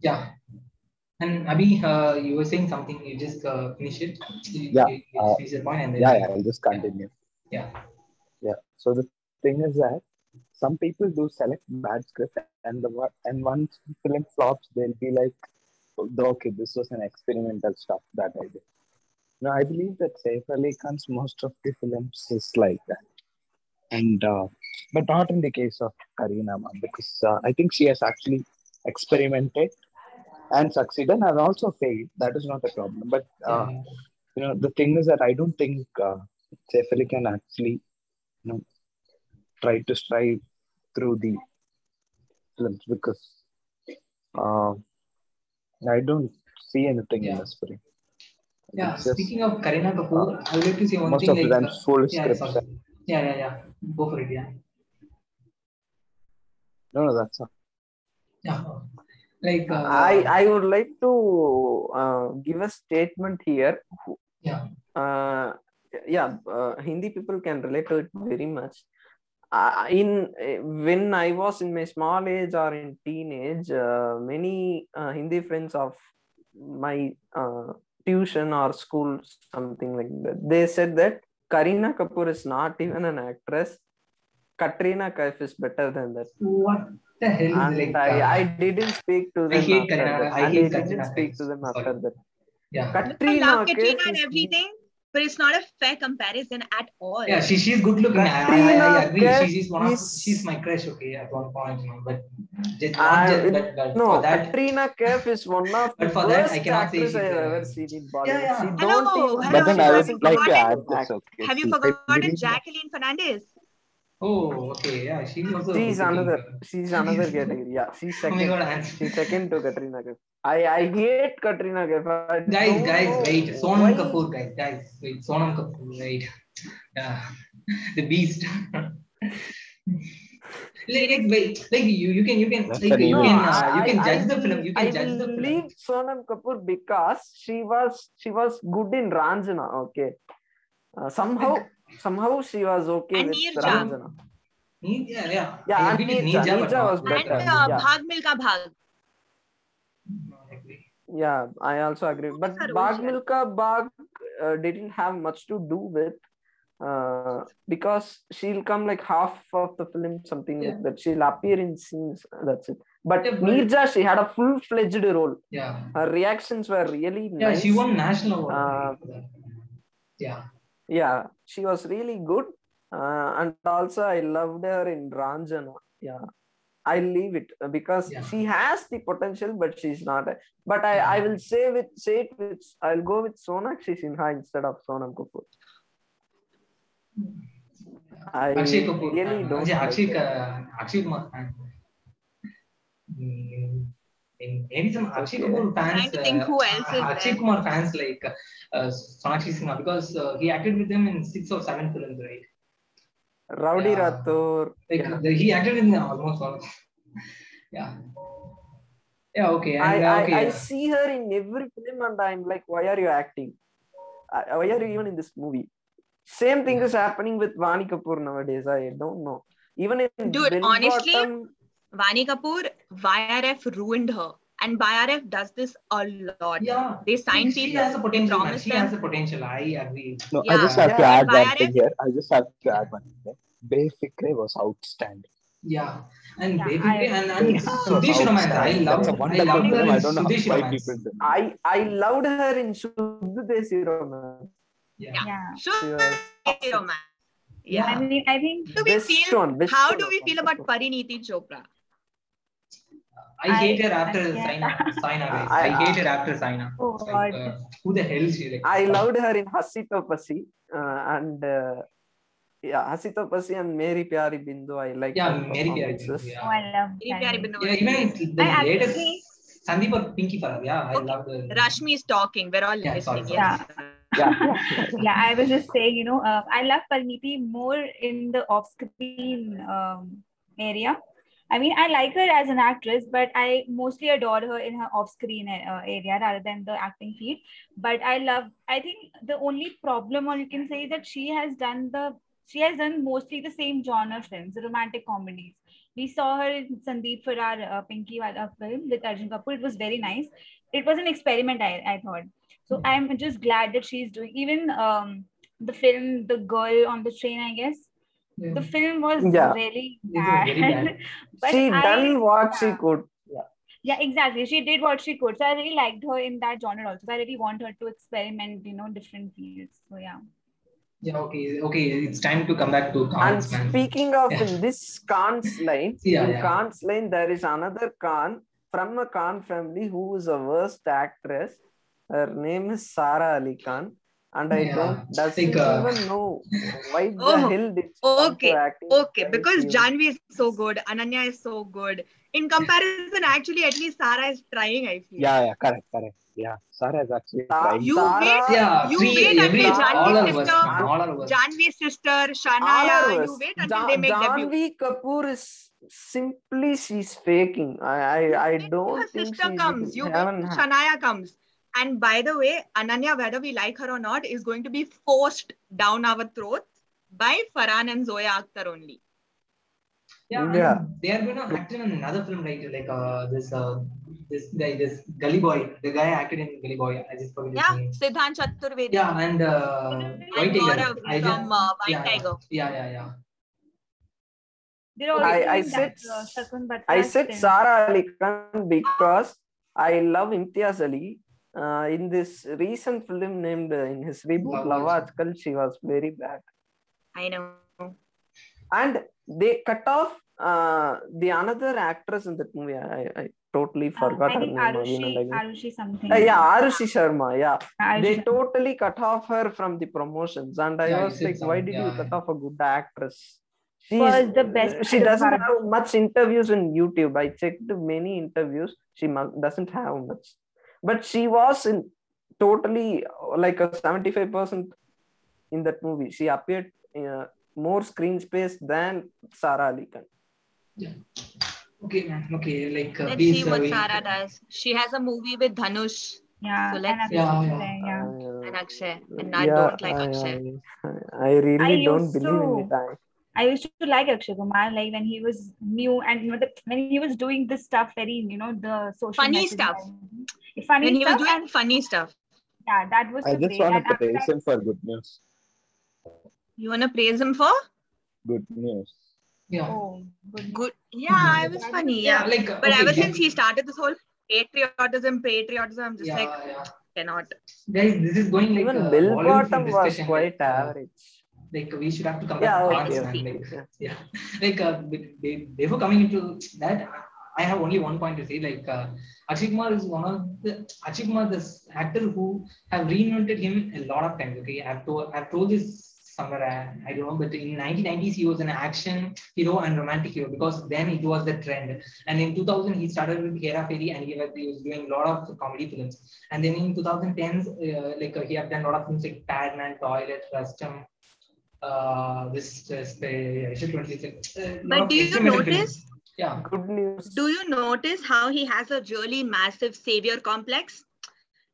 Yeah. And Abhi, uh, you were saying something. You just uh, finish it. You, Yeah, You, you uh, finish the point and then. Yeah, yeah, I'll just continue. Yeah. Yeah. So the thing is that some people do select bad script, and the and once the film flops, they'll be like, "Oh, "Okay, this was an experimental stuff that I did." No, I believe that Saif Ali Khan's most of the films is like that, and uh, but not in the case of Kareena because uh, I think she has actually experimented and succeeded and also failed. That is not a problem, but. Uh, yeah. you know the thing is that I don't think uh, can actually you know try to strive through the films because uh, I don't see anything in Yeah. this film. Yeah. It's just Speaking of Kareena Kapoor, I would like to say one most thing. of like, them full yeah, scripts. yeah, yeah, yeah. Go for it. Yeah. No, no, that's all. Yeah. Like. Uh, I I would like to uh, give a statement here. Yeah. Uh, yeah, uh, Hindi people can relate to it very much. Uh, in when I was in my small age or in teenage, uh, many uh, Hindi friends of my uh, tuition or school, something like that, they said that Kareena Kapoor is not even an actress. Katrina Kaif is better than that. What the hell is And like? I, I didn't speak to them hate after Katrina- that. I hate I didn't Katrina speak Kaif. to them Sorry. after that. yeah. I Katrina love Katrina and everything, but it's not a fair comparison at all. Yeah, she she's good looking. I, I, I agree. Kaif She's, she's one of she's my crush. Okay, at one point, you know, but just not just but, but No, for that. Katrina Kaif is one of But the for that, I cannot say actresses she's I have ever seen in Bollywood. Yeah, yeah. She Hello, don't even hello, But then I have would you like to forgotten- add this. Okay, Have you forgotten Jacqueline Fernandez? Oh, okay, yeah, she's also. She's good looking. another. She's another category. Yeah, she's Oh my second. god, She's second to Katrina Kaif. I I hate Katrina Kaif. Guys, don't guys, wait, Sonam Kapoor, guys, guys, wait, Sonam Kapoor, wait, yeah, the beast. like, like, wait, like you, you can, you can, like, you No, can, reason. uh, you I- can I- judge I the film. You can I judge the will film. leave Sonam Kapoor because she was she was good in Ranjana. Okay, uh, somehow somehow she was okay And with Neerja. Ranjana. Nee- Yeah, yeah. Yeah, I and Neerja. Neerja, Neerja was better. And uh, Yeah. Bhag Milka Bhag. Yeah, I also agree. But roles. Milka Bag uh, didn't have much to do with uh, because she'll come like half of the film, something Yeah. like that. She'll appear in scenes. That's it. But Yeah, Neerja, she had a full fledged role. Yeah. Her reactions were really Yeah, nice. she won national award. Uh. Yeah. Yeah, she was really good. Uh, and also, I loved her in Ranjana. Yeah. I leave it uh, because Yeah. she has the potential, but she's not. But I, I will say with say it with I'll go with Sonakshi Sinha instead of Sonam Kapoor. I Akshay Kapoor. really don't. Akshay, like Akshay, her. Ka- Akshay Kumar fan. In- Maybe some Akshay Okay. Kapoor fans. Trying to think uh, who else is Akshay there. Kumar fans like uh, Sonakshi Sinha because uh, he acted with him in six or seven films, right? Rowdy Yeah. Rathore. Like yeah. he acted in almost all. yeah. Yeah. Okay. And, I, uh, I, okay. I see her in every film and I'm like, why are you acting? Uh, why are you even in this movie? Same thing is happening with Vani Kapoor nowadays. I don't know. Even in Dude, Bell honestly, Bottom, Vani Kapoor, YRF ruined her. And YRF does this a lot. yeah. They sign she people, has a they potential. man. promise She them. has a potential. I agree. No, I Yeah. just have to Yeah. add one Why thing are here. I just have to add one thing here. Befikre was outstanding. Yeah, and Yeah, basically, I- and, and Yeah. Sudesh Roman, I Outstanding. love, That's a I wonderful love her film. in I don't know Sudesh why Romance. people do. I, I loved her in Shuddha Desi Romance. Yeah. Yeah. She Sure, was romance. Yeah. I mean, I think How do we best feel? one, best How one do we of feel Vani about Kapoor. Parineeti Chopra? I hate her after I- Saina. Saina, guys. I- I, hate her after Saina. Oh, like, uh, who the hell is she? Like, I loved her in Hasee Toh Phasee uh, and uh, yeah, Hasee Toh Phasee and Meri Pyaari Bindu. I like Yeah, her Mary Pyari performances. Bindu, oh, yeah. I love Very Pyari. Bindu Yeah, even amazing. the I latest actually- Sandeep or Pinky Faraar. Yeah, I Okay. love the. Rashmi is talking. We're all Yeah, listening. sorry. Yes. Yeah. yeah, I was just saying, you know, uh, I love Parineeti more in the off-screen um, area. I mean, I like her as an actress, but I mostly adore her in her off-screen uh, area rather than the acting field. But I love. I think the only problem, or you can say, is that she has done the she has done mostly the same genre films, romantic comedies. We saw her in Sandeep Faraar uh, Pinky Wala film with Arjun Kapoor. It was very nice. It was an experiment, I, I thought. So I'm just glad that she's doing even um, the film The Girl on the Train, I guess. Yeah. The hmm. film was Yeah. really bad. very bad. but she I- done what she could. Yeah, exactly. She did what she could. So I really liked her in that genre also. So I really want her to experiment, you know, different fields. So yeah. Yeah, okay, okay. It's time to come back to And Khan's man. speaking of Yeah. in this Khan's line, Yeah, in yeah. Khan's line, there is another Khan from a Khan family who is a worst actress. Her name is Sara Ali Khan. And I Yeah, don't doesn't like, uh, even know why the Oh, hell did she come to okay, Okay, because. Janhvi is so good, Ananya is so good. In comparison, actually, at least Sara is trying, I feel. Yeah, yeah, correct, correct. Yeah, Sarah is actually Sa- trying. You Sara- wait, Yeah, You three, wait until all Janhvi's sister- man. All are worse. Janhvi's sister, All Shanaya, you wait until Ja- they make debut. Janhvi Kapoor is simply she's faking. I I, I Wait till don't her think sister she's comes. You wait haven't till ha- Shanaya comes. And by the way, Ananya, whether we like her or not, is going to be forced down our throats by Farhan and Zoya Akhtar only. Yeah, Yeah. they are going to act in another film, right? Like uh, this, uh, this guy, this Gully Boy. The guy acted in Gully Boy. I just forgot his Yeah, name. Siddhant Chaturvedi. Yeah, and uh, And White Tiger. Gaurav I from uh, White yeah, yeah. Tiger. yeah, yeah, yeah. They're I- doing I that, said- uh, Shakun I said. Sara Ali Khan because I love Imtiaz Ali. Uh, in this recent film named uh, in his reboot Love she was very bad. I know. And they cut off uh, the another actress in that movie. I, I totally Uh, forgot her name Arushi. Arushi something. Uh, yeah, Arushi Sharma. Yeah, Arushi they totally cut off her from the promotions, and I Yeah, was like, why did yeah, you cut off a good actress? Was the best She doesn't have much interviews in YouTube. I checked many interviews. She doesn't have much, but she was in totally uh, like a seventy-five percent in that movie. She appeared uh, more screen space than Sara Ali Khan. yeah Okay, man. Okay, like uh, Let's see uh, what we- Sara does. She has a movie with Dhanush Yeah, So and let's- Akshay Yeah, is yeah. there, yeah. Uh, and Akshay, and I yeah, don't like I, Akshay. I, I really I don't used believe in to- it. I, I used to like Akshay Kumar, like when he was new and you know, the, when he was doing this stuff, very you know the social Funny stuff. and- funny When he was stuff, doing and funny stuff. yeah, that was I just great. want to after praise that, him for good news. You wanna praise him for? Good news. Yeah. oh, good. Good. Yeah, it was funny. Yeah. Like, uh, But okay, ever guys- since he started this whole patriotism, patriotism, I'm just yeah, like yeah. cannot. Guys, this is going like even Bill Bollywood Bottom film was discussion, quite like, average. Like we should have to come Yeah, back to okay, Khan's, okay. man. Like, Yeah. yeah like uh, be- be- before coming into that i have only one point to say like uh, akshay kumar is one of the akshay kumar this actor who have reinvented him a lot of times okay? I've told i've told this somewhere I, I don't know but in 1990s he was an action hero and romantic hero because then it was the trend. And in 2000 he started with hera pheri and he was, he was doing a lot of comedy films. And then in 2010s uh, like uh, he have done a lot of films like padman toilet rustom uh this this the Asia 20 uh, lot But do you notice? Yeah Good news. Do you notice how he has a really massive savior complex?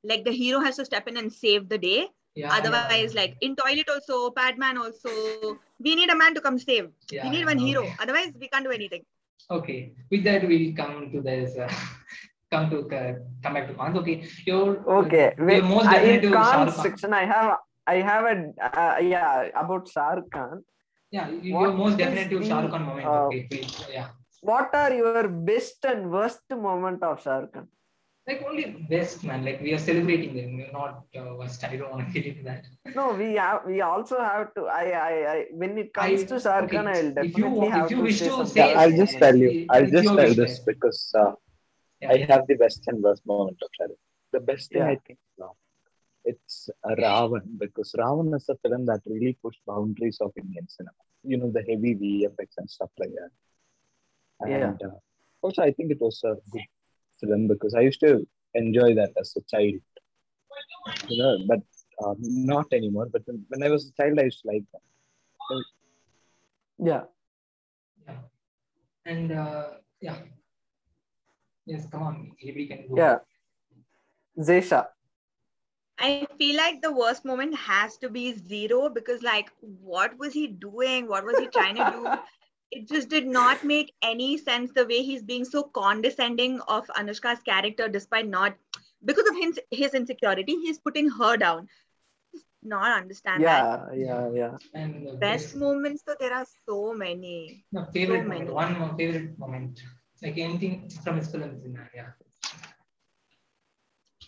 Like the hero has to step in and save the day. yeah Otherwise, yeah. like in toilet also, Padman also, we need a man to come save. Yeah, we need yeah, one hero. okay. Otherwise, we can't do anything. Okay, with that we'll come to this. Uh, come to uh, come back to Khan. Okay, your Okay, wait. Your most I, definite in to Shah Khan Rukh Khan. section, I have I have a uh, yeah about Shah Khan. Yeah, you- your What most is definitive the, Shah Khan moment. uh, okay, please. Yeah, What are your best and worst moment of Shah like only best man. Like we are celebrating them, we're not uh, worst. I don't want to get into that. No, we have we also have to. I I, I when it comes I- to Shah okay, I'll if you definitely if have you to wish say to something. say- Yeah, I'll just tell you. I'll just tell wish, this man. because uh, Yeah. I have the best and worst moment of Shah The best thing Yeah. I think now, it's uh, Ra.One because Ra.One is a film that really pushed boundaries of Indian cinema. You know, the heavy VFX and stuff like that. Yeah. And uh, also, I think it was a good film because I used to enjoy that as a child. You know, but um, not anymore. But when, when I was a child, I used to like that. Yeah, Yeah, and uh, yeah, yes. Come on, everybody can go. yeah. Zeishah. I feel like the worst moment has to be zero because, like, what was he doing? What was he trying to do? It just did not make any sense the way he's being so condescending of Anushka's character despite not because of his, his insecurity, he's putting her down. Just Not understand that. Yeah, yeah, yeah. And the Best moments, so there are so many. No, favorite So moment. many. One more favorite moment. Like anything from his films in that, yeah.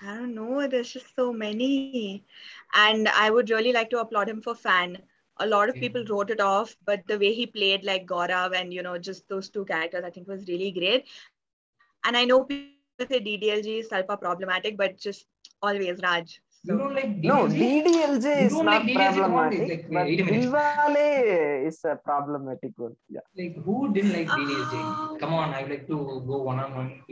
I don't know, there's just so many. And I would really like to applaud him for fan. A lot of people wrote it off, but the way he played like Gaurav and you know, just those two characters, I think was really great. And I know people say DDLJ is Salpa problematic, but just always Raj. You So don't like No, DDLJ? DDLJ You is don't like DDLJ one, problematic, like, but wait a. Dilwale is a problematic one. Yeah. Like who didn't like DDLJ? Oh. Ah. Come on, I would like to go one on one.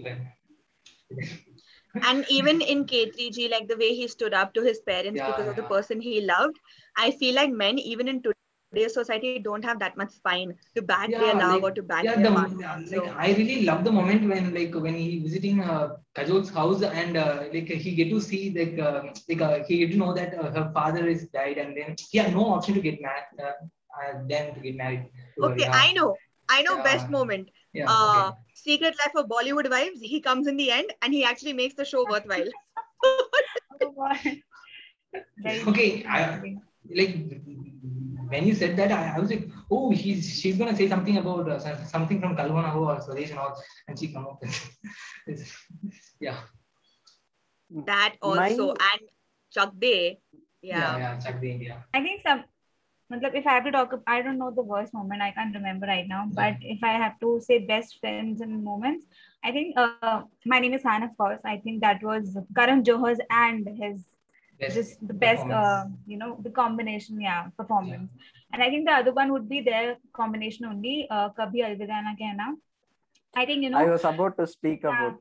And even in K3G, like the way he stood up to his parents Yeah, because of the person he loved, I feel like men, even in today's society, don't have that much spine to back Yeah, their love like- or to back Yeah, their the, partner. yeah, So- like I really love the moment when like when he visiting uh, Kajol's house and uh, like he get to see like uh, like uh, he get to know that uh, her father is died and then he had no option to get married. Uh, uh, then to get married. to her, Okay, yeah. I know. I know Yeah. best moment. Yeah. Uh, okay. Secret Life of Bollywood Wives. He comes in the end and he actually makes the show worthwhile. Oh, God. Very Okay, I- like when you said that, I, I was like, oh, he's she's gonna say something about uh, something from Kalwana or Swadesh and all, and she come up with yeah, that also. My- And Chak De. yeah, Yeah. yeah, Chak De India. I think some, matlab, if I have to talk, I don't know the worst moment. I can't remember right now. But if I have to say best friends and moments, I think uh, my name is Khan, of course. I think that was Karan Johar's and his Best just the best, uh, you know, the combination, yeah, performance. And I think the other one would be their combination only, uh, Kabhi Alvida Na Kehna. I think, you know, I was about to speak Yeah. about.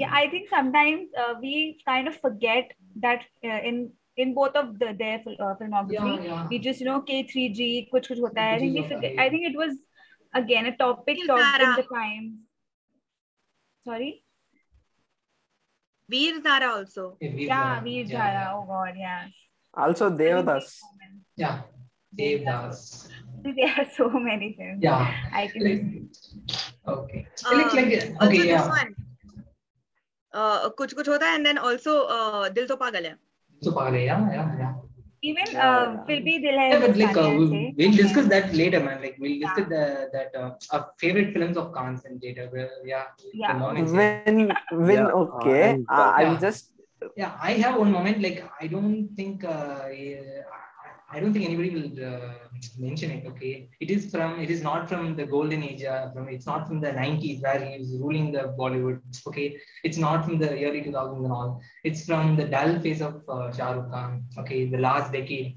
yeah i think sometimes uh, we kind of forget that uh, in in both of the their uh, filmography yeah, yeah. we just you know k3g kuch kuch hota hai i think forget Hota i think it was again a topic talked in the times sorry Veer Zara also. Yeah, Veer yeah Zara. veer Yeah, yeah. oh god yes Also, Devadas. Yeah, Devdas. there are so many films Yeah, i can like, okay. Uh, like, like, Also okay, this yeah. one. Uh, Kuch Kuch Hota hai and then also uh, Dil To Pagal Hai. So, Pagale, yeah, yeah, yeah. even Yeah, uh, yeah. Phir Bhi Dil Hai Yeah, but like uh, Hindustani, I'll we'll, we'll discuss that later, man. Like we'll discuss Yeah. the that uh, our favorite films of Khan's and later. Where, yeah, Yeah. the moments. Yeah. When, when, Yeah, okay, and- uh, I'm Yeah. just yeah, I have one moment. Like I don't think uh, I- don't think anybody will uh, mention it. Okay, it is from. It is not from the golden age. Uh, from it's not from the 90s where he was ruling the Bollywood. Okay, it's not from the early 2000s and all. It's from the dull phase of uh, Shah Rukh Khan. Okay, the last decade.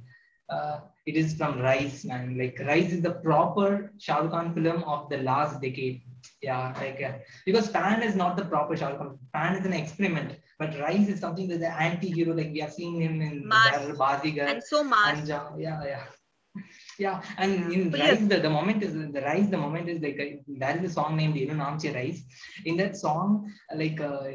Uh, it is from Raees, man. Like Raees is the proper Shah Rukh Khan film of the last decade. Yeah, like uh, because Fan is not the proper Shah Rukh Khan. Fan is an experiment, but Raees is something that the anti-hero. Like we have seen him in. Bazigar. And so. And uh, yeah, yeah. Yeah, and in But yes. The, the moment is the Raees, the moment is like uh, there is a song named You know Namche Rise. In that song, like uh,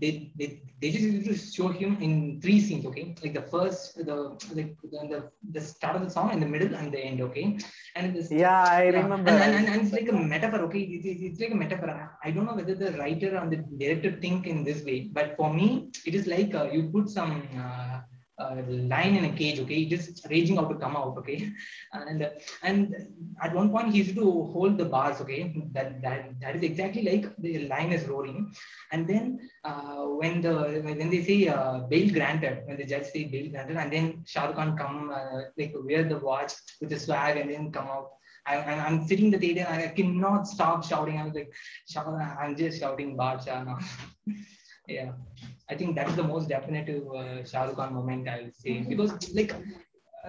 they, they they just used to show him in three scenes, okay? Like the first, the like the, the, the start of the song, in the middle, and the end, okay? And this yeah, I yeah, remember. And, and, and, and it's like a metaphor, okay? It's, it's, like a metaphor. I- I don't know whether the writer and the director think in this way, but for me, it is like uh, you put some uh, uh, lion in a cage, okay? Is raging out to come out, okay? And and at one point, he used to hold the bars, okay? That that that is exactly like the lion is roaring, and then uh, when the when they say uh, bail granted, when the judge say bail granted, and then Shah Khan come uh, like wear the watch with the swag and then come out. I, I'm, I'm sitting in the theater and I cannot stop shouting. I was like, "Shah- I'm just shouting Badshah now. yeah, I think that is the most definitive uh, Shah Rukh Khan moment I will say because like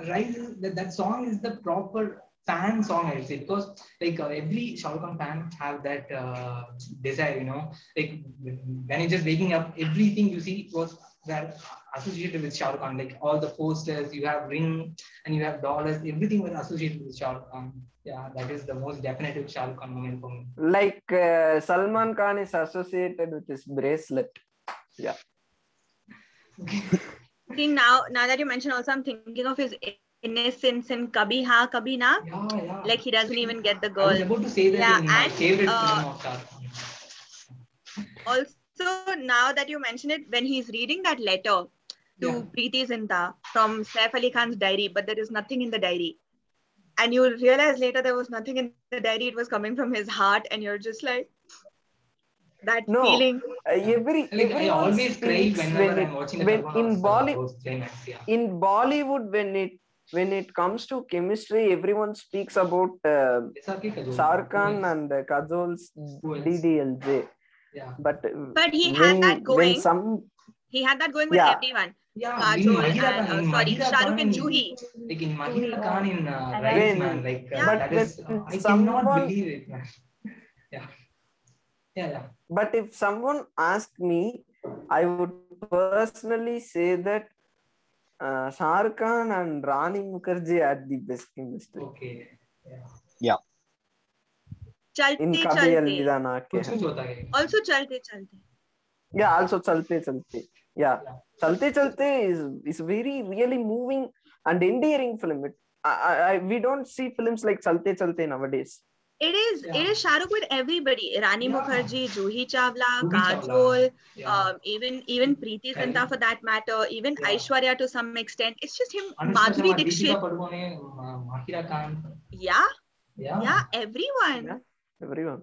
Raees, is- that, that song is the proper fan song I will say because like uh, every Shah Rukh Khan fan have that uh, desire, you know, like when you're just waking up, everything you see was that associated with Shah Rukh Khan, like all the posters, you have ring and you have dollars, everything was associated with Shah Rukh Khan. Yeah, that is the most definitive Shah Rukh Khan moment for me. like uh, Salman Khan is associated with his bracelet. See now, now that you mention, also I'm thinking of his innocence in Kabhi Haan Kabhi Naa. Yeah, yeah. Like he doesn't even get the I was girl. about to say that Yeah, in my and, favorite uh, film of Shah Rukh. Also, now that you mention it, when he's reading that letter to Yeah. Preity Zinta from Saif Ali Khan's diary, but there is nothing in the diary. And you realize later there was nothing in the diary, it was coming from his heart, and you're just like, that No. feeling. Uh, every Like I always cry speaks whenever when I'm watching the when in House, uh, Bolly yeah. in Bollywood when it when it comes to chemistry, everyone speaks about uh, Besaki Kajol. Shah Rukh Who Khan else? and uh, Kajol's Who? DDLJ. Yeah. But, uh, But he had that going. some He had that going with Yeah. everyone. Yeah, Kajol Mahira and, uh, sorry, Mahira Shah Rukh Khan, and Juhi. Like in Mahira Khan in uh, When- Man, like uh, But that is, uh, I cannot believe it, man. Yeah. Yeah, yeah. but if someone asked me, I would personally say that uh, Shah Rukh Khan and Rani Mukherjee had the best chemistry. Okay. Yeah. Chalte In Kabhi Chalte. Alvida Na Ke. कुछ कुछ होता है. Also Chalte Chalte. Yeah, also Chalte Chalte. Yeah. Yeah. Chalte Chalte is is very really moving and endearing film. It, I, I, I- we don't see films like Chalte Chalte nowadays. it is Yeah. it is Shah Rukh with everybody. Rani Yeah. Mukherjee, Juhi Chawla, Juhi Kajol, Yeah. um, even even Preity Zinta for that matter, even Yeah. Aishwarya to some extent. It's just him, Anushka Madhuri Dixit. Padukone, Ma- Mahira Khan. Yeah, Yeah. yeah, everyone. Yeah. Everyone.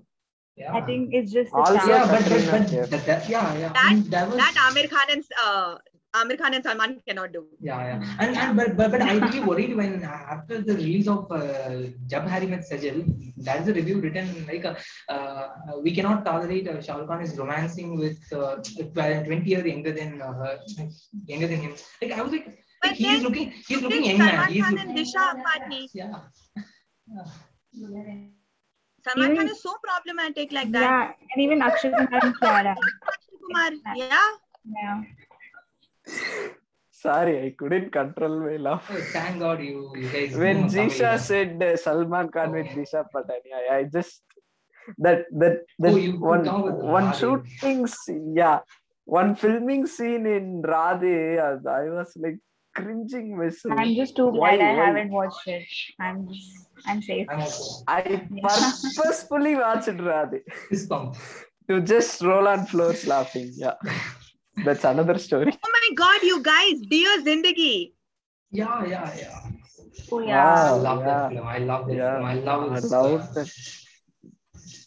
Yeah. I think it's just the Also- Yeah, but, but, Katrina but Kaif. that, that, yeah, yeah. That- I mean, that was, That Amir Khan and uh, Amir Khan and Salman cannot do. Yeah, yeah. And, and but, but, but I really worried when after the release of uh, Jab Harry Met Sejal, that's a review written like uh, uh, we cannot tolerate uh, Shah Rukh Khan is romancing with uh, 12, 20 years younger than uh, her, younger than him. Like I was like, But like, he's then- looking, he's looking Then young man. Salman He's Khan looking, and Disha Patani. yeah. yeah. Salman Even- Khan is so problematic like that. Yeah, and even Akshay Kumar and Kiara. Akshay Kumar, yeah. Yeah. Sorry, I couldn't control my laugh. Oh, thank God you, you guys. when know Jisha said uh, Salman Khan with Oh. Disha Patani, I, I just that that, that Oh, you put one down with one Radhe. shooting scene, yeah, one filming scene in Radhe, I was like cringing myself. I'm just too Why- I why? haven't watched it. I'm just, I'm safe. I'm also I purposefully watched Radhe fist pump. to just roll on floors laughing. Yeah, that's another story. Oh my God, you guys, Dear Zindagi. Yeah, yeah, yeah. Oh yeah. Wow. love yeah. that film. I love that Yeah, film. I love I his, love that.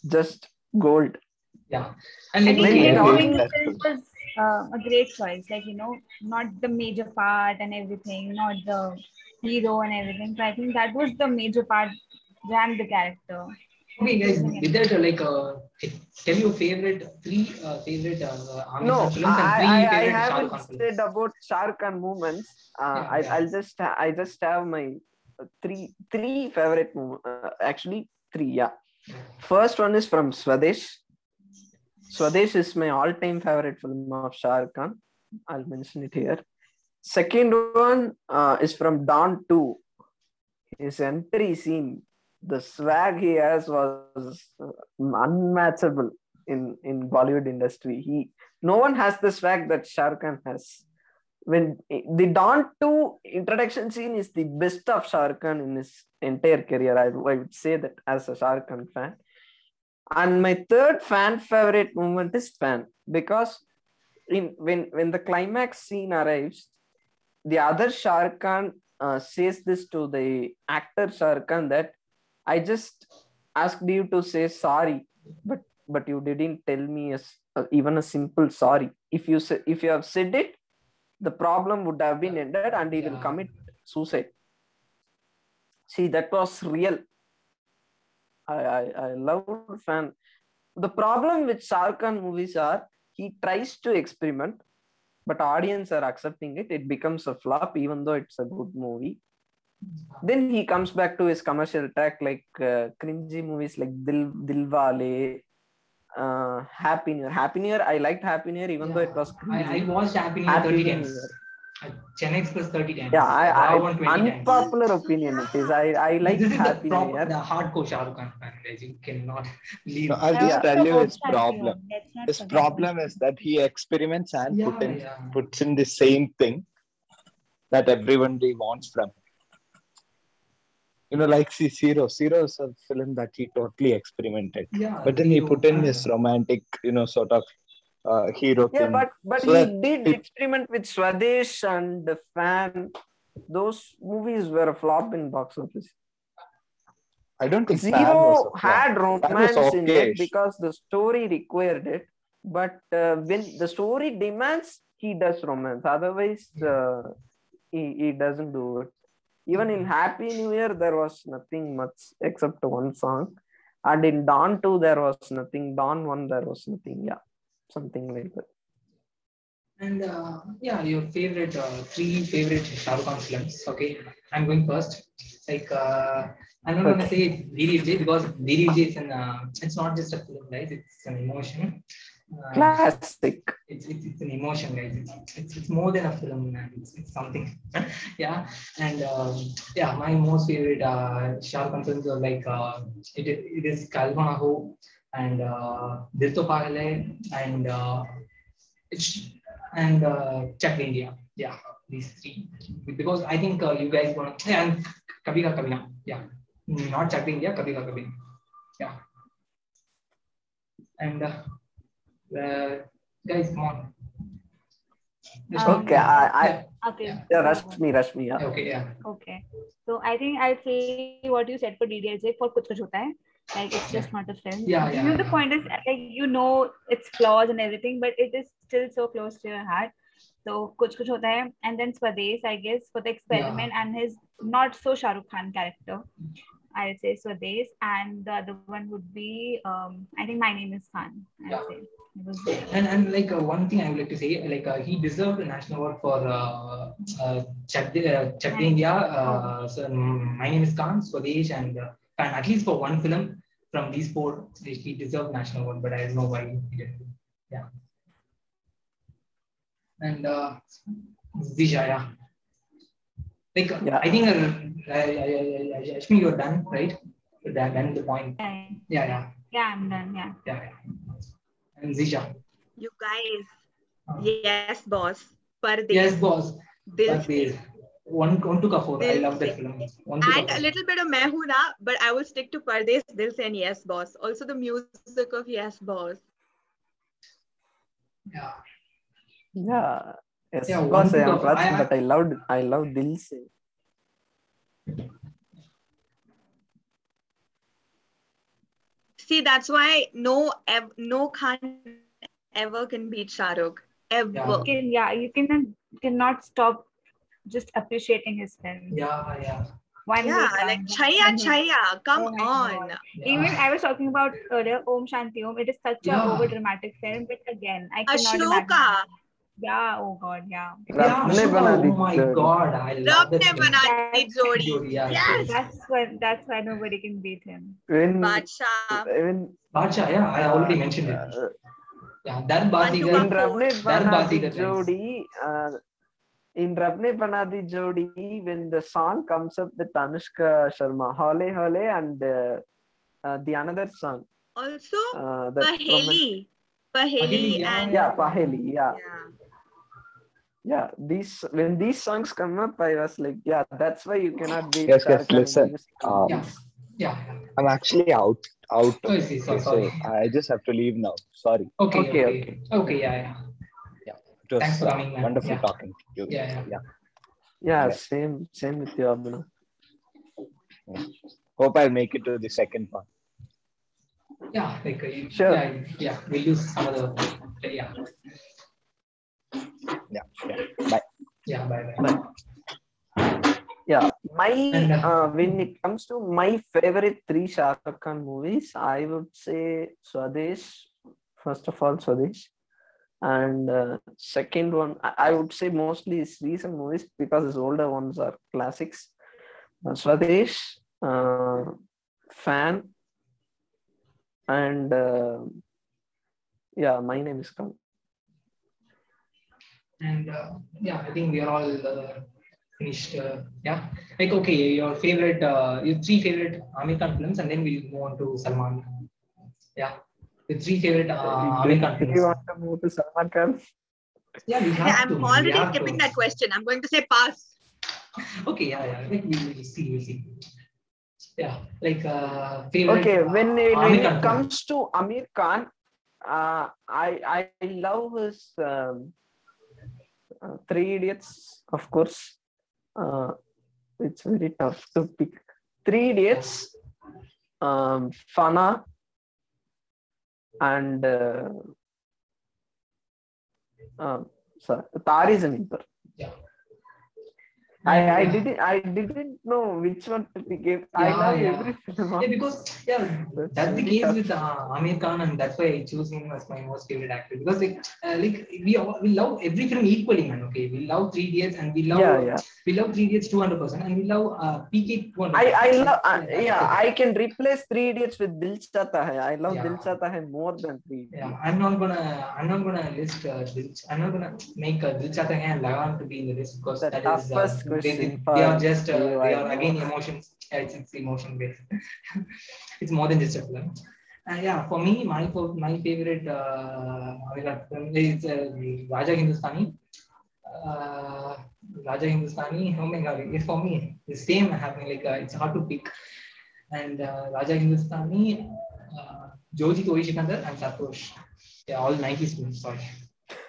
Just gold. Yeah. And I let think me When him we doing talk- the film was uh, a great choice. Like you know, not the major part and everything, not the hero and everything. So I think that was the major part. Ran the character. Okay, guys, with that, like, uh, tell your favorite three uh, favorite uh, No, films and I, three I, I favorite Rukh haven't films. said about Shah Rukh Khan movements. Uh, Yeah, I, yeah. I'll just I just have my uh, three three favorite movements. Uh, actually, three. Yeah. First one is from Swadesh. Swadesh is my all-time favorite film of Shah Rukh Khan. I'll mention it here. Second one uh, is from Don 2. His entry scene, the swag he has was unmatchable in in Bollywood industry. He no one has the swag that Shah Khan has. When the Don 2 introduction scene is the best of Shah Khan in his entire career. I, I would say that as a Shah Khan fan. And my third fan favorite moment is fan because in when when the climax scene arrives, the other Shah Khan uh, says this to the actor Shah Khan that I just asked you to say sorry, but but you didn't tell me as uh, even a simple sorry. If you say, if you have said it, the problem would have been ended, and he will commit suicide. See, that was real. I I, I love fan. The problem with Shah Khan movies are he tries to experiment, but audience are accepting it. It becomes a flop, even though it's a good movie then he comes back to his commercial track like uh, cringy movies like Dil Dilwale, uh, Happy New Year. Happy New Year, I liked Happy New Year even though it was I, I watched Happy New Year Happy 30 New times. Year. Uh, Chennai Express 30 times. Yeah, I, I, Ra.One 20 times. unpopular opinion it is. I, I like this is Happy the, New proper, Year. the hardcore Shah Rukh Khan fan, guys. You cannot leave. No, I'll just also tell you his problem. film. Let's not His problem is that he experiments and yeah, put in, yeah. puts in the same thing that everybody wants from. Him. you know, like see Zero. Zero is a film that he totally experimented. Yeah. But then he put in this romantic, you know, sort of uh, hero Yeah, thing. but but So he that did it- experiment with Swadesh and the Fan. Those movies were a flop in box office. I don't think Fan was Zero a had was romance in okay-ish. it because the story required it. But uh, when the story demands, he does romance. Otherwise, uh, he, he doesn't do it. Even in Happy New Year, there was nothing much except one song. And in Don 2, there was nothing. Don 1, there was nothing. Yeah, something like that. And uh, yeah, your favorite uh, three favorite Shah Rukh Khan films. Okay, I'm going first. Like uh, I'm not gonna say DDLJ because DDLJ is an uh, it's not just a film, guys. It's an emotion. Classic. it's, it's, it's an emotion, guys. It's, it's, it's more than a film, man. It's, it's something. yeah. And um, yeah, my most favorite uh, Khan films are like uh, it, it is Kalpana Ho and uh, Dil To Pagal and uh, it's, and uh, De India. Yeah, these three. Because I think uh, you guys want to, yeah, and Kabhi Ka Kabhi Na. Yeah. Not De India, Kabhi Ka Kabina. Yeah. And uh, uh, guys, come on. Um, Okay, I, I Okay. Yeah. yeah, Rashmi, Rashmi. Yeah. Okay, yeah. Okay. So I think I'll say what you said for DDLJ for Kuch Kuch Hota Hai. Like it's just not a film. Yeah, yeah. You know, the point is like you know its flaws and everything, but it is still so close to your heart. So Kuch Kuch Hota Hai and then Swadesh, I guess, for the experiment and his not so Shah Rukh Khan character. I'll say Swadesh, and the other one would be um, I think My Name is Khan. I'll Yeah. say. It was there. And and like uh, one thing I would like to say, like uh, he deserved a national award for uh, uh, Chak De, uh, Chak India. Uh, so, um, my name is Khan, Swadesh, and uh, and at least for one film from these four, he deserved national award. But I don't know why he didn't. Yeah. And uh, Disha, yeah. Like Yeah. I think uh, I, I, I, I, Ashmi, you're done, right? You're done, done the point. Yeah, Yeah, yeah, yeah, I'm done. Yeah. yeah. yeah. And Zeishah. You guys, Uh, yes, boss. Pardesh. Yes, boss. Dil But they- one one to Kapoor. I love that Se. film. One and a little bit of Mehuna, but I will stick to Pardes, Dil Se and Yes Boss. Also the music of Yes Boss. Yeah. Yeah. Yes, Yeah, of course I am of- watching, I- but I loved I love Dil Se. See, that's why no ev- no Khan ever can beat Shah Rukh. Ever. Yeah. You can, yeah, you can cannot stop just appreciating his films. Yeah, yeah. One Yeah, like. Chaya. Chaya, come Oh on. Yeah. Even I was talking about earlier, Om Shanti Om. It is such a over dramatic film, but again, I cannot Ashoka. imagine. Yeah, oh god, yeah. Yeah, Rabne Ashoka, Bana oh Di my Jodi. god, I love Rabne that film. Bana Di That's- Jodi. Jodi, yeah, Yes. yes. That's why that's why nobody can beat him. When Badshah. when Bacha, yeah, I already mentioned it. uh, Yeah, that One to in Basigar. Rabne That Bana Basi Di the Jodi, uh, in Rabne Bana Di Jodi, when the song comes up with Anushka Sharma, Haule Haule, and uh, uh, the another song, Also, uh, that from- Paheli. Paheli Paheli, yeah. and yeah, Paheli, yeah, yeah. Yeah. These when these songs come up, I was like, yeah, that's why you cannot be Yes, yes, Rukh Khan in listen, musical um, Yeah, yeah. I'm actually out. Out. Oh, I see, so Okay, so sorry. I just have to leave now. Sorry. Okay, Okay, okay, okay, yeah, yeah. It was Thanks for coming, man. wonderful Yeah. talking to you. Yeah, yeah. yeah. Yeah, Yeah. same same with you, Abhinand. Hope I'll make it to the second part. Yeah, like, uh, you- Sure. yeah, yeah, we'll use some of the, yeah, Yeah. Yeah. Bye. yeah, bye, bye. Yeah, my uh, uh, when it comes to my favorite three Shah Rukh Khan movies, I would say Swadesh. First of all, Swadesh, and uh, second one, I, I would say mostly his recent movies because his older ones are classics. Uh, Swadesh, uh, Fan, and uh, yeah, my name is Khan. And uh, yeah, I think we are all uh, finished. Uh, yeah, like okay, your favorite, uh, your three favorite Amir Khan films, and then we'll move on to Salman. Yeah, the three favorite uh, Amir Khan Do you films. want to move to Salman Khan? Yeah, we Yeah, have to. I'm we already have skipping to. that question. I'm going to say pass. Okay, yeah, yeah. Like we will see, we'll see. yeah, like uh, favorite. Okay, when it, when it comes to Amir Khan, uh, I I love his um, Three Idiots, of course. Uh, it's very tough to pick. Three Idiots, um, Fana, and uh, uh, sorry, Tare Zameen Par. Yeah. I, I didn't I didn't know which one to pick. I Yeah, love yeah. every. Yeah, because yeah, That's that's the case tough. with uh, Amir Khan, and that's why I choose him as my most favorite actor. Because like, uh, like we all, we love every film equally, man. Okay, we love Three Idiots, and we love Yeah, yeah. we love Three Idiots two hundred percent, and we love uh, PK two hundred. I I love uh, yeah I can replace Three Idiots with Dil Chahta Hai. I love Yeah. Dil Chahta Hai more than Three Yeah, I'm not gonna I'm not gonna list uh, Dil, I'm not gonna make uh, Dil Chahta Hai and Lagan to be in the list because The that is uh, they, they, are just uh, they are again emotions. It's, it's emotion based. it's more than just a film. Uh, yeah, for me, my my favorite uh, is uh, Raja Hindustani. Uh, Raja Hindustani. Oh my god, it's for me the same happening. Like uh, it's hard to pick. And uh, Raja Hindustani, uh, Joji Shikandar, and Satosh. Yeah, all 90s films. Sorry.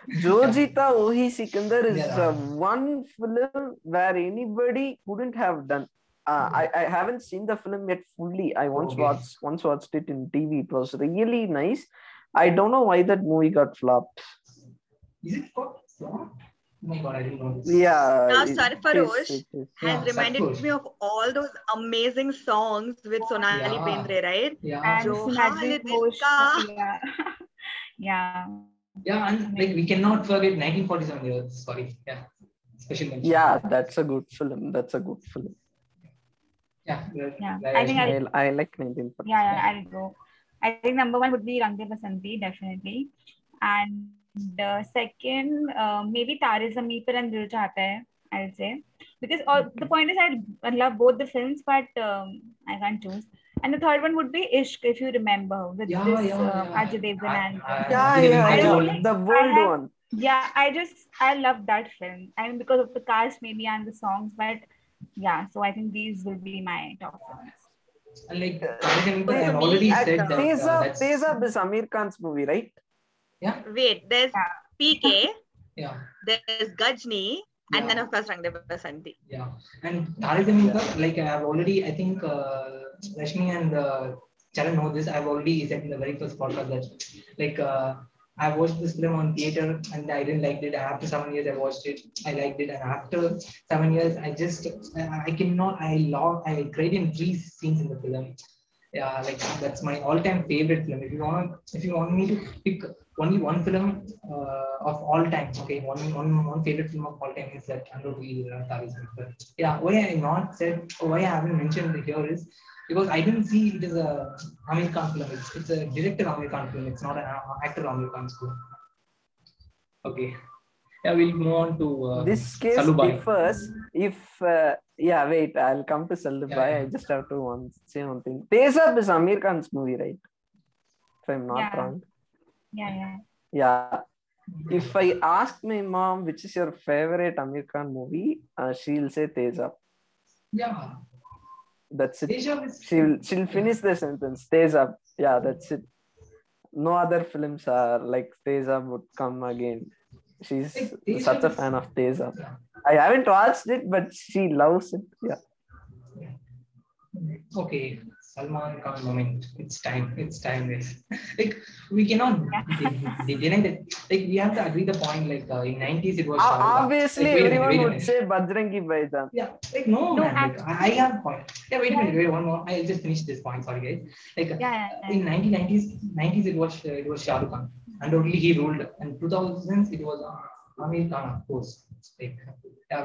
Jo Jeeta Wohi Sikandar is Yeah. uh, one film where anybody couldn't have done. Uh, I, I haven't seen the film yet fully. I once Okay. watched once watched it in TV. It was really nice. I don't know why that movie got flopped. Is it called Flop? Oh my god, I didn't know this. Yeah. Now, it- Sarfarosh it is- it is. has Yeah, reminded Sarfarosh. me of all those amazing songs with Sonali Yeah. Bendre, right? Yeah. And Jo Sonali Haal Yeah. yeah. Yeah, and like we cannot forget 1947 years. Sorry. Yeah. Special mention. Yeah, that's a good film. That's a good film. Yeah. Yeah, that I think I, mentioned. I like 19. Yeah, yeah, I'll go. I think number one would be Rang De Basanti, definitely. And the second, uh, maybe Tare Zameen Par and Dil Chahta Hai, I'll say. Because all, the point is, I, I love both the films, but um, I can't choose. And the third one would be Ishq, if you remember, with Yeah, this yeah, uh, yeah. Ajay Devgan and. Yeah, yeah, I don't- The world have- one. yeah, I just, I love that film. I mean, because of the cast, maybe, and the songs, but yeah, so I think these will be my top films. And like Tare Zameen Par, For I've already said uh, that. uh, Teza, that's- Teza is Amir Khan's movie, right? Yeah. Wait, there's Yeah. PK, Yeah. there's Ghajini, and then of course Rang De Basanti. Yeah, and Par, like I've already, I think uh, Rashmi and uh, Charan know this. I've already said in the very first podcast that, like, uh, I watched this film on theater and I didn't like it. After seven years, I watched it. I liked it, and after seven years, I just, I, I cannot, I love, I cried in three scenes in the film. Yeah, like that's my all-time favorite film. If you want, if you want me to pick only one film uh, of all time, okay, one, one, one favorite film of all time is that Undoubtedly uh, Tare Yeah, why I not said, why I haven't mentioned it here is because I didn't see it as a Amir Khan film. It's, it's a director Amir Khan film. It's not an uh, actor Amir Khan's film. Okay. Yeah, we'll move on to uh, this case Salubai. differs if uh, yeah wait i'll come to Salubai. Yeah, yeah. i just have to one, say one thing Tezab is amir khan's movie right if i'm not Yeah. wrong Yeah, yeah. yeah if i ask my mom which is your favorite amir khan movie uh, she'll say Tezab. Yeah, that's it Deja is she'll she'll finish the sentence Tezab. yeah that's it no other films are like Tezab would come again she's Like, such a fan of Tezab. Yeah. I haven't watched it, but she loves it. Yeah. Okay, Salman Khan moment. It's time. It's time, guys. like we cannot de- de- deny that. Like we have to agree the point. Like uh, in nineties it was. Shah Rukh Khan. Obviously, Like, wait a minute, everyone would minute. say Bajrangi Bhaijaan. Yeah, like no, No, man. Like, I, I have a point. Yeah, wait a minute. Wait one more. I'll just finish this point. Sorry, guys. Like uh, Yeah, yeah, in 1990s, 90s it was uh, it was Shah Rukh Khan, and only he ruled. And 2000s it was uh, Amir Khan, of course. Like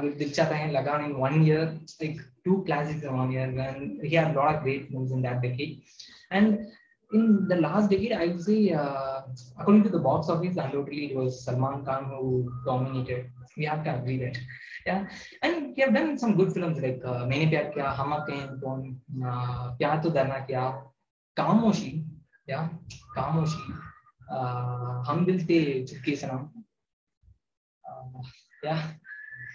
with Chahta and Lagan in one year, like two classics in one year, and he had a lot of great films in that decade. And in the last decade, I would say, uh, according to the box office, undoubtedly it was Salman Khan who dominated. We have to agree that. Yeah, and he have done some good films like uh, Maine Pyar Kiya, Hum Aapke Hain Kaun, uh, Pyar To Darna Kya, Kamoshi, yeah, Kamoshi, uh, Hum Dil The Chupke Sanam. Uh, yeah,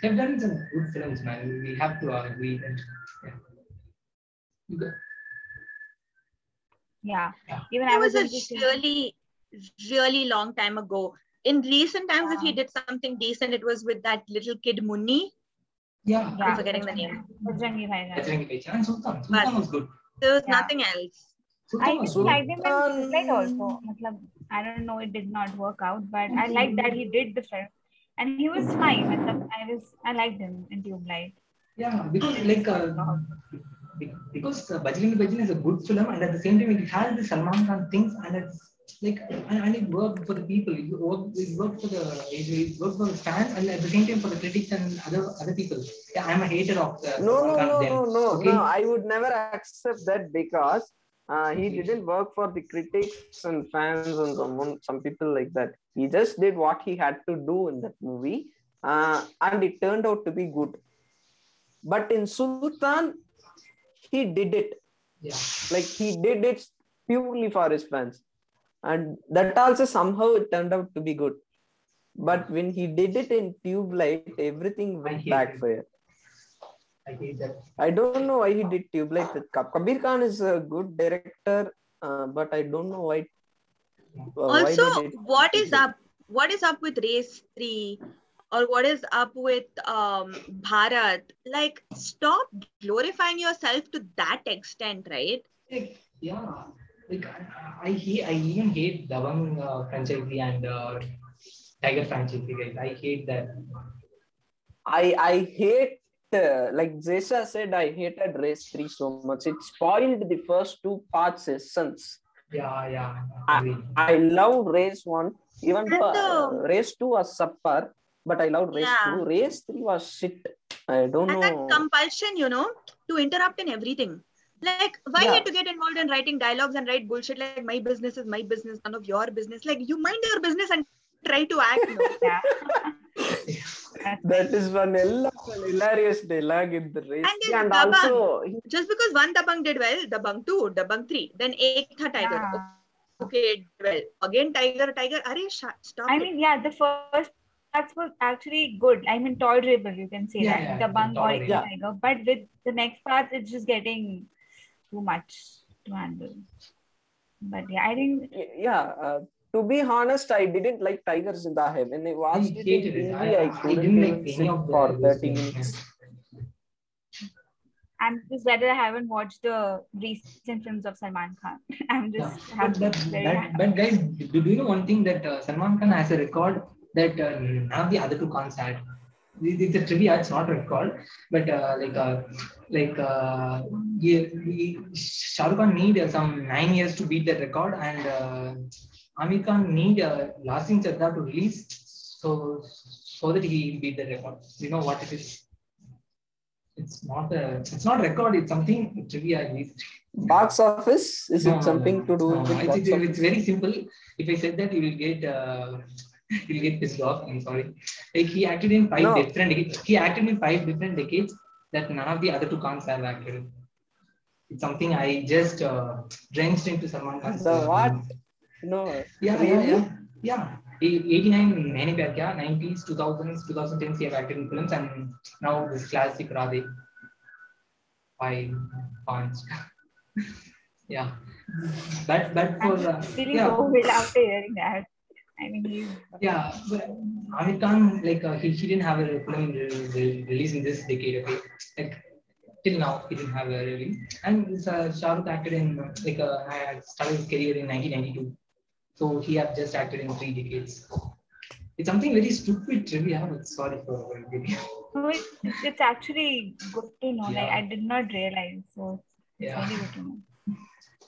they've done some good films, man. We have to agree that. Yeah. Yeah. Yeah. Even It I was was a really, really long time ago. In recent times, if he did something decent, it was with that little kid Munni. Yeah. Yeah. I'm forgetting the name. Bajrangi Bhaijaan. Bajrangi Bhaijaan and Sultan. Sultan was good. There was Yeah. nothing else. Sultan I was just good. liked him in Sultan- also. Matlab, I don't know, it did not work out, but I like that he did the film. And he was fine. Matlab, I was I liked him in Tubelight. Yeah, because like uh, be- because uh, Bajrangi Bhaijaan is a good film, and at the same time it has the Salman Khan things, and it's like and, and it worked for the people. It worked, it worked for the it, it worked for the fans, and at the same time for the critics and other other people. Yeah, I'm a hater of the no no no no no okay? no i would never accept that because uh, he didn't work for the critics and fans and someone some people like that he just did what he had to do in that movie uh, and it turned out to be good. But in sultan he did it. Yeah, like he did it purely for his fans. And that also somehow it turned out to be good. But when he did it in tube light everything went backfire I hate that. I don't know why he did Tube Light with Kab- Kabir Khan is a good director, uh, but I don't know why. Why also, they did what Tube is Light. up? What is up with Race Three, or what is up with um Bharat? Like, stop glorifying yourself to that extent, right? Yeah, like I, I, I I even hate Dabangg uh, franchise and uh, Tiger franchise. Guys. I hate that. I I hate uh, like Zeishah said. I hated Race Three so much. It spoiled the first two parts' essence. Yeah, yeah. I- I love Race One. Even And, uh, Race Two was super, but I loved Race Yeah. Two. Race Three was shit. I don't And that know. compulsion, you know, to interrupt in everything. Like, why Yeah. you to get involved in writing dialogues and write bullshit like my business is my business, none of your business. Like, you mind your business and try to act. No? Yeah. That's That is one hell of an hilarious dialogue in the race. And in and Dabangg. also Just because one Dabangg did well, Dabangg 2, Dabangg 3, then Ek Tha Tiger. Yeah. Okay, it well. Again, Tiger, Tiger. Are stop I it. mean, yeah, the first parts was actually good. I mean, tolerable, you can say Yeah, that. yeah, the bung or tolerable. Yeah. tiger. But with the next parts, it's just getting too much to handle. But yeah, I think yeah uh, to be honest i didn't like tiger zinda hai when i watched it in hated it. Hindi, I- i, I couldn't didn't even like any sit of the- for those 30 things, minutes I'm just glad that I haven't watched the recent films of Salman Khan. I'm Yeah, just but, that, very that, but guys, do, do you know one thing that uh, Salman Khan has a record that uh, none of the other two Khans had? It- It's a trivia, it's not a record, but uh, like uh, like uh, yeah, we, Shah Rukh Khan need uh, some nine years to beat that record, and uh, Aamir Khan need a Laal Singh Chaddha to release so so that he beat the record. You know what it is? It's not a it's not record. It's something trivia. box office is No, it something to do no, with it's, box it's, it's very simple. If I said that, you will get uh, you will get pissed off. I'm sorry. Like he acted in five No. different decades. He acted in five different decades that none of the other two Khans have acted. It's something I just uh, drenched into. The uh, what? No Yeah, yeah, Really? yeah. Yeah. E- 89 Maine Pyar Kiya, 90s, 2000s, 2010s he have acted in films and now this classic Radhe. Five punch. yeah. But but for I'm uh, feeling yeah. so well after hearing that. I mean, he's Yeah, but Aamir Khan, like uh, he, he didn't have a film re- re- release in this decade. Okay, like till now he didn't have a release. And this, uh, Shah Rukh acted in like uh, started his career in 1992, so he have just acted in three decades. It's something very stupid trivia. But sorry for giving. so it's, it's actually good to know. Like I did not realize. So it's Yeah. really good to know.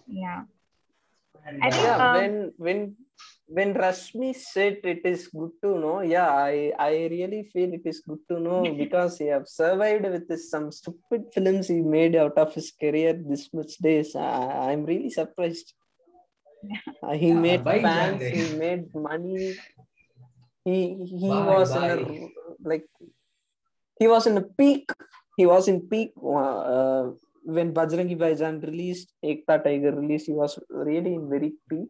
Yeah. And, I think, uh, yeah um, when when when Rashmi said it is good to know yeah i i really feel it is good to know because he have survived with this, some stupid films he made out of his career this much days I, i'm really surprised Uh, he Yeah, made by fans Jande. he made money he he Bye, was in a bye. like he was in a peak he was in peak uh, uh, when Bajrangi Bhaijaan released Ek Tha Tiger released he was really in very peak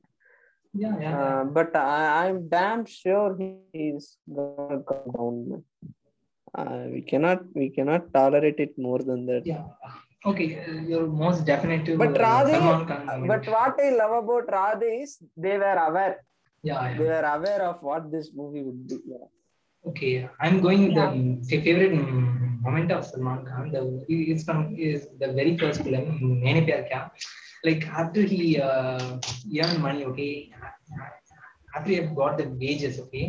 yeah, yeah. uh, but I, I'm damn sure he is gonna come down. Uh, we cannot we cannot tolerate it more than that. yeah Okay, uh, you're most definitive. But uh, Radhe, Salman Khan movie. but what I love about Radhe is they were aware. yeah, They were aware of what this movie would be. Yeah. Okay, I'm going with Yeah. the favorite moment of Salman Khan. The is from is the very first film, Maine Pyar Kiya. Like after he uh, earned money, okay, after he had got the wages, okay,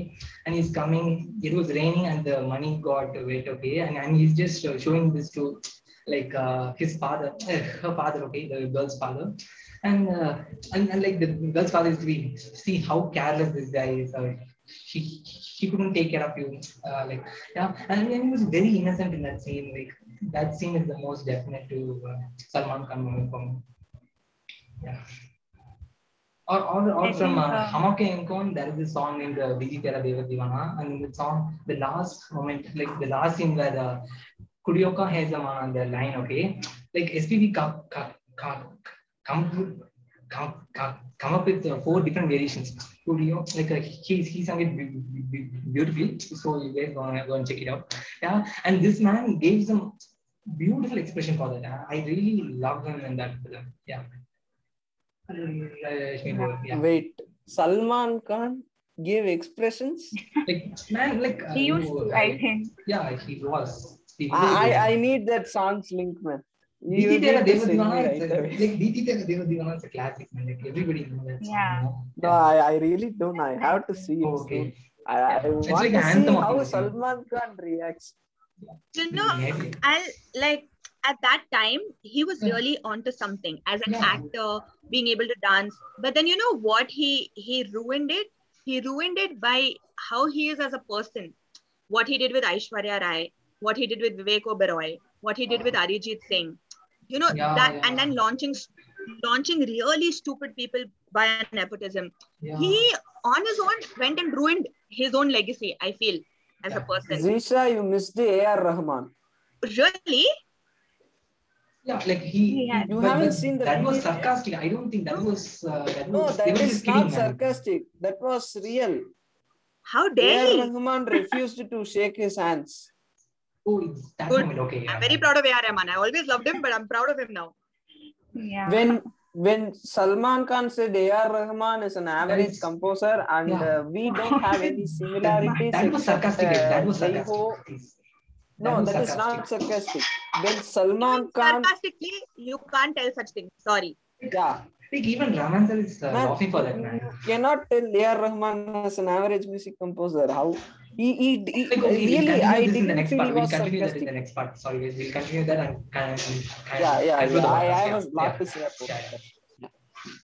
and he's coming. It was raining and the money got wet, okay, and, and he's just uh, showing this to like uh, his father, uh, her father, okay, the girl's father, and, uh, and and like the girl's father is we see how careless this guy is. Uh, he he couldn't take care of you, uh, like yeah, and, and he was very innocent in that scene. Like that scene is the most definite to uh, Salman Khan me. Yeah. Or, or, or I from uh, uh, Hum Aapke Hain Koun, there is a song named uh, Didi Tera Devar Deewana, and in the song, the last moment, like the last scene where uh, Kurioka has a man on the line, okay, like SPB come, come, come, come, come, come, come up with uh, four different variations. Kurio, like uh, he, he sang it be- be- be- beautifully, so you guys go and, go and check it out. Yeah, and this man gave some beautiful expression for that. I really love him in that film. Yeah. Yeah. Wait, Salman Khan gave expressions. Like man, like uh, He used you- to, I think. Yeah, he was. He I. I I need that song's link, man. You Diti Tera need to Deva send me Divana, right is a- away. like Didi Tera Devar Deewana is a classic, man. Like everybody knows that. song, Yeah. you know? No, I, I really don't. I have to see it. Oh, soon. okay. I, I It's want like to an see anthem of how India. Salman Khan reacts. You know, Maybe. I'll like at that time he was Yeah. really onto something as an Yeah. actor, being able to dance. But then you know what he he ruined it. He ruined it by how he is as a person. What he did with Aishwarya Rai, what he did with Vivek Oberoi, what he did with Arijit Singh. You know Yeah, that, yeah. and then launching launching really stupid people by nepotism. Yeah. He on his own went and ruined his own legacy. I feel as a Yeah. person. Zeishah, you missed the A.R. Rahman. Really, Yeah, like he. Yeah. You haven't but seen the That was sarcastic. I don't think that was. Uh, that No, was. they that were is just kidding, not man. sarcastic. That was real. how dare A.R. Rahman refused to shake his hands. Oh, it's that Good. moment. Okay. I'm very proud of A.R. Rahman. I always loved him, but I'm proud of him now. Yeah. When when Salman Khan said A.R. Rahman is an average is- composer and Yeah. uh, we don't have any similarities. that was except, sarcastic. uh, that was sarcastic. please. No, was that is not sarcastic. When Salman Khan, Sarcastically, you can't tell such things. Sorry. yeah, Like even Rahman sir is uh, Man, laughing for that you man. cannot tell A.R. Rahman as an average music composer. How he, he, he Like, okay, we'll really, continue I this in the next feel part. he We'll was continue that in the next part. Sorry. We'll continue that and, and, and Yeah, yeah, yeah. I. I was yeah. to say Yeah.